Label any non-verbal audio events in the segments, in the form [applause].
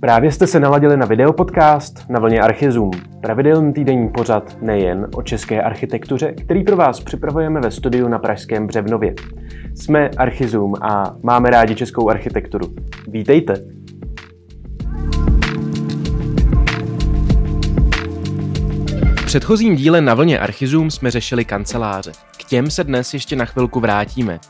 Právě jste se naladili na videopodcast na vlně Archizum, pravidelný týdenní pořad nejen o české architektuře, který pro vás připravujeme ve studiu na Pražském Břevnově. Jsme Archizum a máme rádi českou architekturu. Vítejte! Předchozím díle na vlně Archizum jsme řešili kanceláře. K těm se dnes ještě na chvilku vrátíme.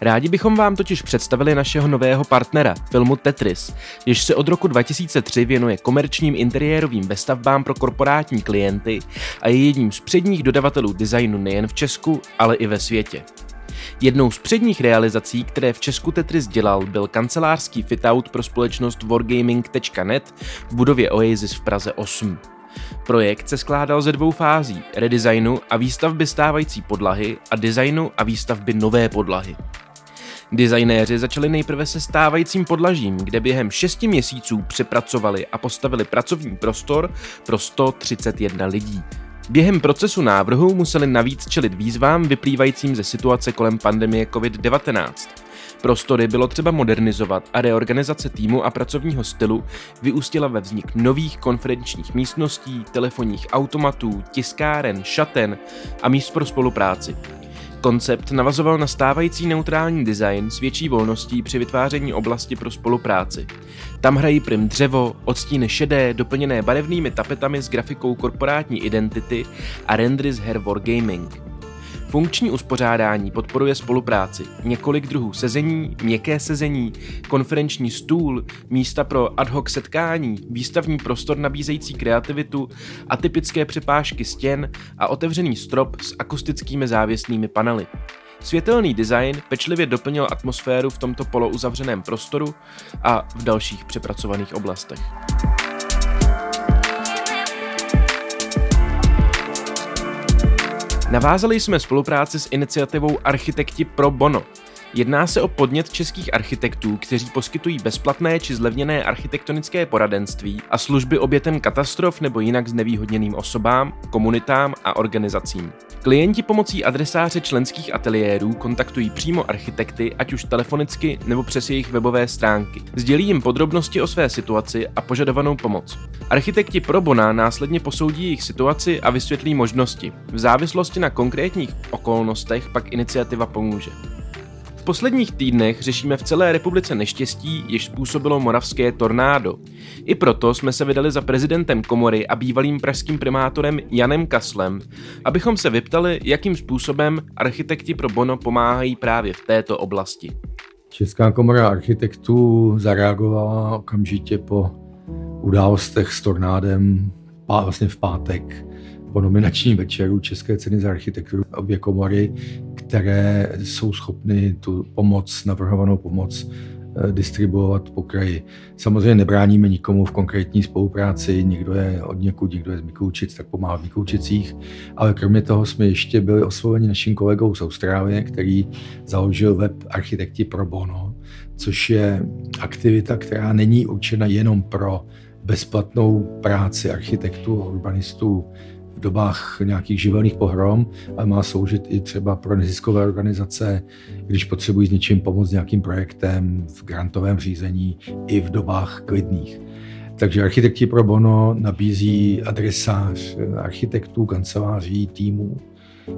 Rádi bychom vám totiž představili našeho nového partnera, filmu Tetris, jež se od roku 2003 věnuje komerčním interiérovým vestavbám pro korporátní klienty a je jedním z předních dodavatelů designu nejen v Česku, ale i ve světě. Jednou z předních realizací, které v Česku Tetris dělal, byl kancelářský fitout pro společnost wargaming.net v budově Oasis v Praze 8. Projekt se skládal ze dvou fází, redesignu a výstavby stávající podlahy a designu a výstavby nové podlahy. Designéři začali nejprve se stávajícím podlažím, kde během 6 měsíců přepracovali a postavili pracovní prostor pro 131 lidí. Během procesu návrhu museli navíc čelit výzvám vyplývajícím ze situace kolem pandemie COVID-19. Prostory bylo třeba modernizovat a reorganizace týmu a pracovního stylu vyústila ve vznik nových konferenčních místností, telefonních automatů, tiskáren, šaten a míst pro spolupráci. Koncept navazoval na stávající neutrální design s větší volností při vytváření oblasti pro spolupráci. Tam hrají prim dřevo, odstíny šedé, doplněné barevnými tapetami s grafikou korporátní identity a rendry z her Wargaming. Funkční uspořádání podporuje spolupráci, několik druhů sezení, měkké sezení, konferenční stůl, místa pro ad hoc setkání, výstavní prostor nabízející kreativitu, atypické přepážky stěn a otevřený strop s akustickými závěsnými panely. Světelný design pečlivě doplnil atmosféru v tomto polouzavřeném prostoru a v dalších přepracovaných oblastech. Navázali jsme spolupráci s iniciativou Architekti pro Bono. Jedná se o podnět českých architektů, kteří poskytují bezplatné či zlevněné architektonické poradenství a služby obětem katastrof nebo jinak znevýhodněným osobám, komunitám a organizacím. Klienti pomocí adresáře členských ateliérů kontaktují přímo architekty, ať už telefonicky nebo přes jejich webové stránky. Sdělí jim podrobnosti o své situaci a požadovanou pomoc. Architekti pro Bona následně posoudí jejich situaci a vysvětlí možnosti. V závislosti na konkrétních okolnostech pak iniciativa pomůže. V posledních týdnech řešíme v celé republice neštěstí, jež způsobilo moravské tornádo. I proto jsme se vydali za prezidentem komory a bývalým pražským primátorem Janem Kaslem, abychom se vyptali, jakým způsobem architekti pro Bono pomáhají právě v této oblasti. Česká komora architektů zareagovala okamžitě po událostech s tornádem vlastně v pátek po nominačním večeru České ceny za architekturu obě komory, které jsou schopny tu pomoc, navrhovanou pomoc eh, distribuovat po kraji. Samozřejmě nebráníme nikomu v konkrétní spolupráci, někdo je od někud, někdo je z Mikulčic, tak pomáhá v Mikulčicích, ale kromě toho jsme ještě byli osloveni naším kolegou z Austrálie, který založil web Architekti pro Bono, což je aktivita, která není určena jenom pro bezplatnou práci architektů a urbanistů dobách nějakých živelných pohrom, ale má sloužit i třeba pro neziskové organizace, když potřebují s něčím pomoct nějakým projektem v grantovém řízení i v dobách klidných. Takže architekti pro Bono nabízí adresář architektů, kanceláří, týmů,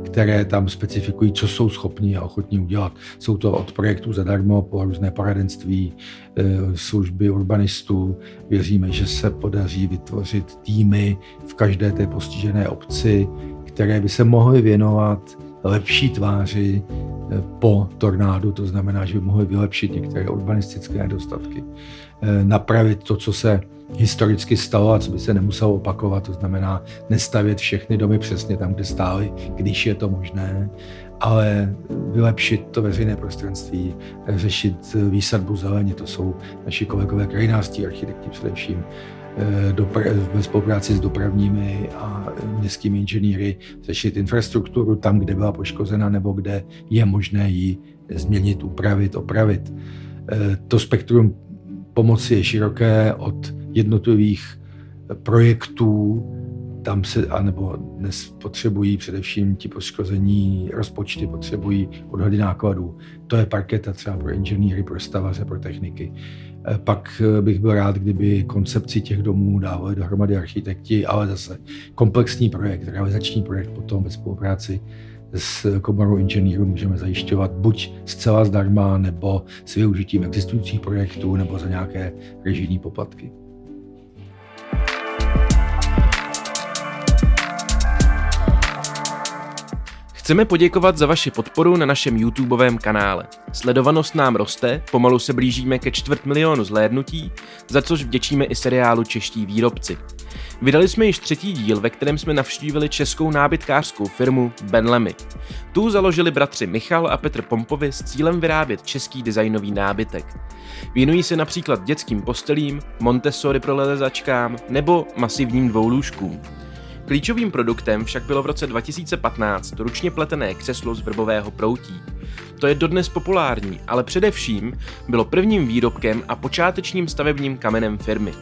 které tam specifikují, co jsou schopni a ochotní udělat. Jsou to od projektů zadarmo po různé poradenství, e, služby urbanistů. Věříme, že se podaří vytvořit týmy v každé té postižené obci, které by se mohly věnovat lepší tváři e, po tornádu, to znamená, že by mohly vylepšit některé urbanistické nedostatky, e, napravit to, co se historicky stalo a co by se nemuselo opakovat. To znamená nestavět všechny domy přesně tam, kde stály, když je to možné, ale vylepšit to veřejné prostranství, řešit výsadbu zeleně, to jsou naši kolegové krajinářství, architekti především, eh, ve spolupráci s dopravními a městskými inženýry řešit infrastrukturu tam, kde byla poškozena nebo kde je možné ji změnit, upravit, opravit. Eh, to spektrum pomoci je široké od jednotlivých projektů tam se, anebo dnes potřebují především ti poškození rozpočty, potřebují odhady nákladů. To je parketa třeba pro inženýry, pro stavaře, pro techniky. Eh, pak eh, bych byl rád, kdyby koncepci těch domů dávali dohromady architekti, ale zase komplexní projekt, realizační projekt potom ve spolupráci s komorou inženýrů můžeme zajišťovat buď zcela zdarma, nebo s využitím existujících projektů, nebo za nějaké režijní poplatky. Chceme poděkovat za vaši podporu na našem YouTubeovém kanále. Sledovanost nám roste, pomalu se blížíme ke čtvrt milionu zhlédnutí, za což vděčíme i seriálu Čeští výrobci. Vydali jsme již třetí díl, ve kterém jsme navštívili českou nábytkářskou firmu Benlemy. Tu založili bratři Michal a Petr Pompovi s cílem vyrábět český designový nábytek. Věnují se například dětským postelím, Montessori pro lezačkám nebo masivním dvoulůžkům. Klíčovým produktem však bylo v roce 2015 ručně pletené křeslo z vrbového proutí. To je dodnes populární, ale především bylo prvním výrobkem a počátečním stavebním kamenem firmy.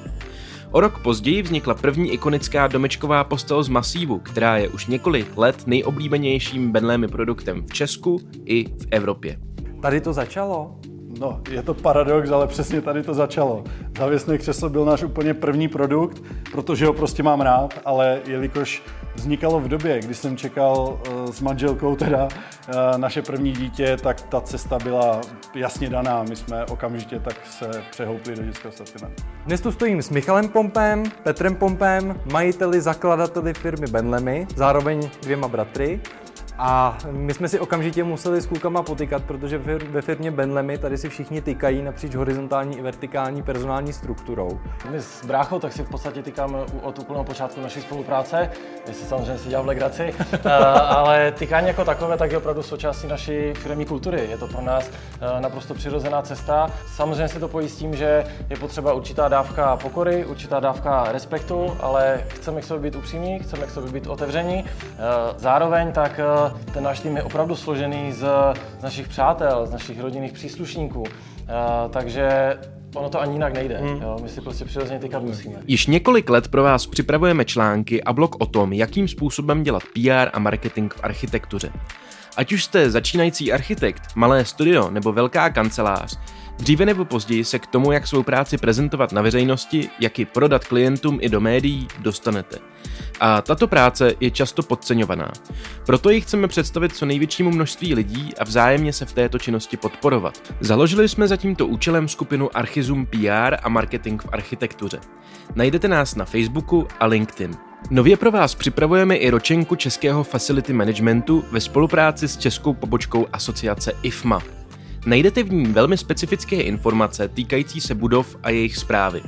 O rok později vznikla první ikonická domečková postel z masívu, která je už několik let nejoblíbenějším Benlémy produktem v Česku i v Evropě. Tady to začalo? No, je to paradox, ale přesně tady to začalo. Závěsné křeslo byl náš úplně první produkt, protože ho prostě mám rád, ale jelikož vznikalo v době, kdy jsem čekal uh, s manželkou teda uh, naše první dítě, tak ta cesta byla jasně daná. My jsme okamžitě tak se přehoupli do dětského sortimentu. Dnes tu stojím s Michalem Pompem, Petrem Pompem, majiteli, zakladateli firmy Benlemy, zároveň dvěma bratry. A my jsme si okamžitě museli s klukama potýkat, protože ve firmě Benlemy tady si všichni tykají napříč horizontální i vertikální personální strukturou. My s bráchou tak si v podstatě tykáme od úplného počátku naší spolupráce, jestli samozřejmě si dělal v legraci, [laughs] eh, ale tykání jako takové tak je opravdu součástí naší firmní kultury. Je to pro nás eh, naprosto přirozená cesta. Samozřejmě si to pojí s tím, že je potřeba určitá dávka pokory, určitá dávka respektu, ale chceme k sobě být upřímní, chceme k sobě být otevření. Eh, zároveň tak ten náš tým je opravdu složený z, z našich přátel, z našich rodinných příslušníků. Uh, takže ono to ani jinak nejde. Hmm. Jo? My si prostě přirozeně týkat musíme. Již několik let pro vás připravujeme články a blog o tom, jakým způsobem dělat PR a marketing v architektuře. Ať už jste začínající architekt, malé studio nebo velká kancelář, Dříve nebo později se k tomu, jak svou práci prezentovat na veřejnosti, jak ji prodat klientům i do médií, dostanete. A tato práce je často podceňovaná. Proto ji chceme představit co největšímu množství lidí a vzájemně se v této činnosti podporovat. Založili jsme za tímto účelem skupinu Archizum PR a marketing v architektuře. Najdete nás na Facebooku a LinkedIn. Nově pro vás připravujeme i ročenku českého facility managementu ve spolupráci s českou pobočkou asociace IFMA. Najdete v ní velmi specifické informace týkající se budov a jejich zprávy.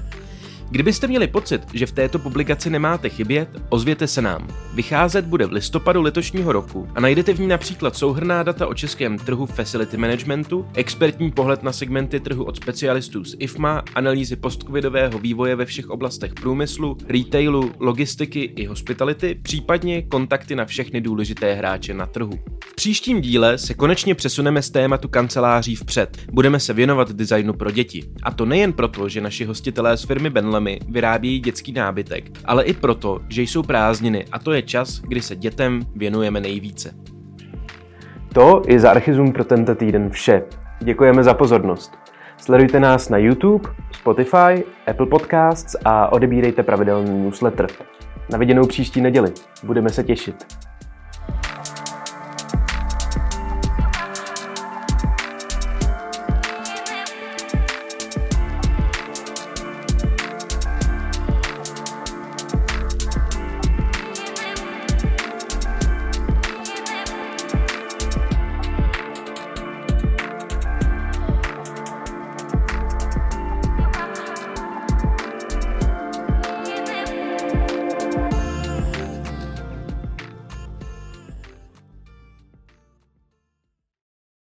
Kdybyste měli pocit, že v této publikaci nemáte chybět, ozvěte se nám. Vycházet bude v listopadu letošního roku a najdete v ní například souhrná data o českém trhu facility managementu, expertní pohled na segmenty trhu od specialistů z IFMA, analýzy postcovidového vývoje ve všech oblastech průmyslu, retailu, logistiky i hospitality, případně kontakty na všechny důležité hráče na trhu. V příštím díle se konečně přesuneme z tématu kanceláří vpřed. Budeme se věnovat designu pro děti. A to nejen proto, že naši hostitelé z firmy Benlem firmy vyrábějí dětský nábytek, ale i proto, že jsou prázdniny a to je čas, kdy se dětem věnujeme nejvíce. To je za Archizum pro tento týden vše. Děkujeme za pozornost. Sledujte nás na YouTube, Spotify, Apple Podcasts a odebírejte pravidelný newsletter. Na viděnou příští neděli. Budeme se těšit.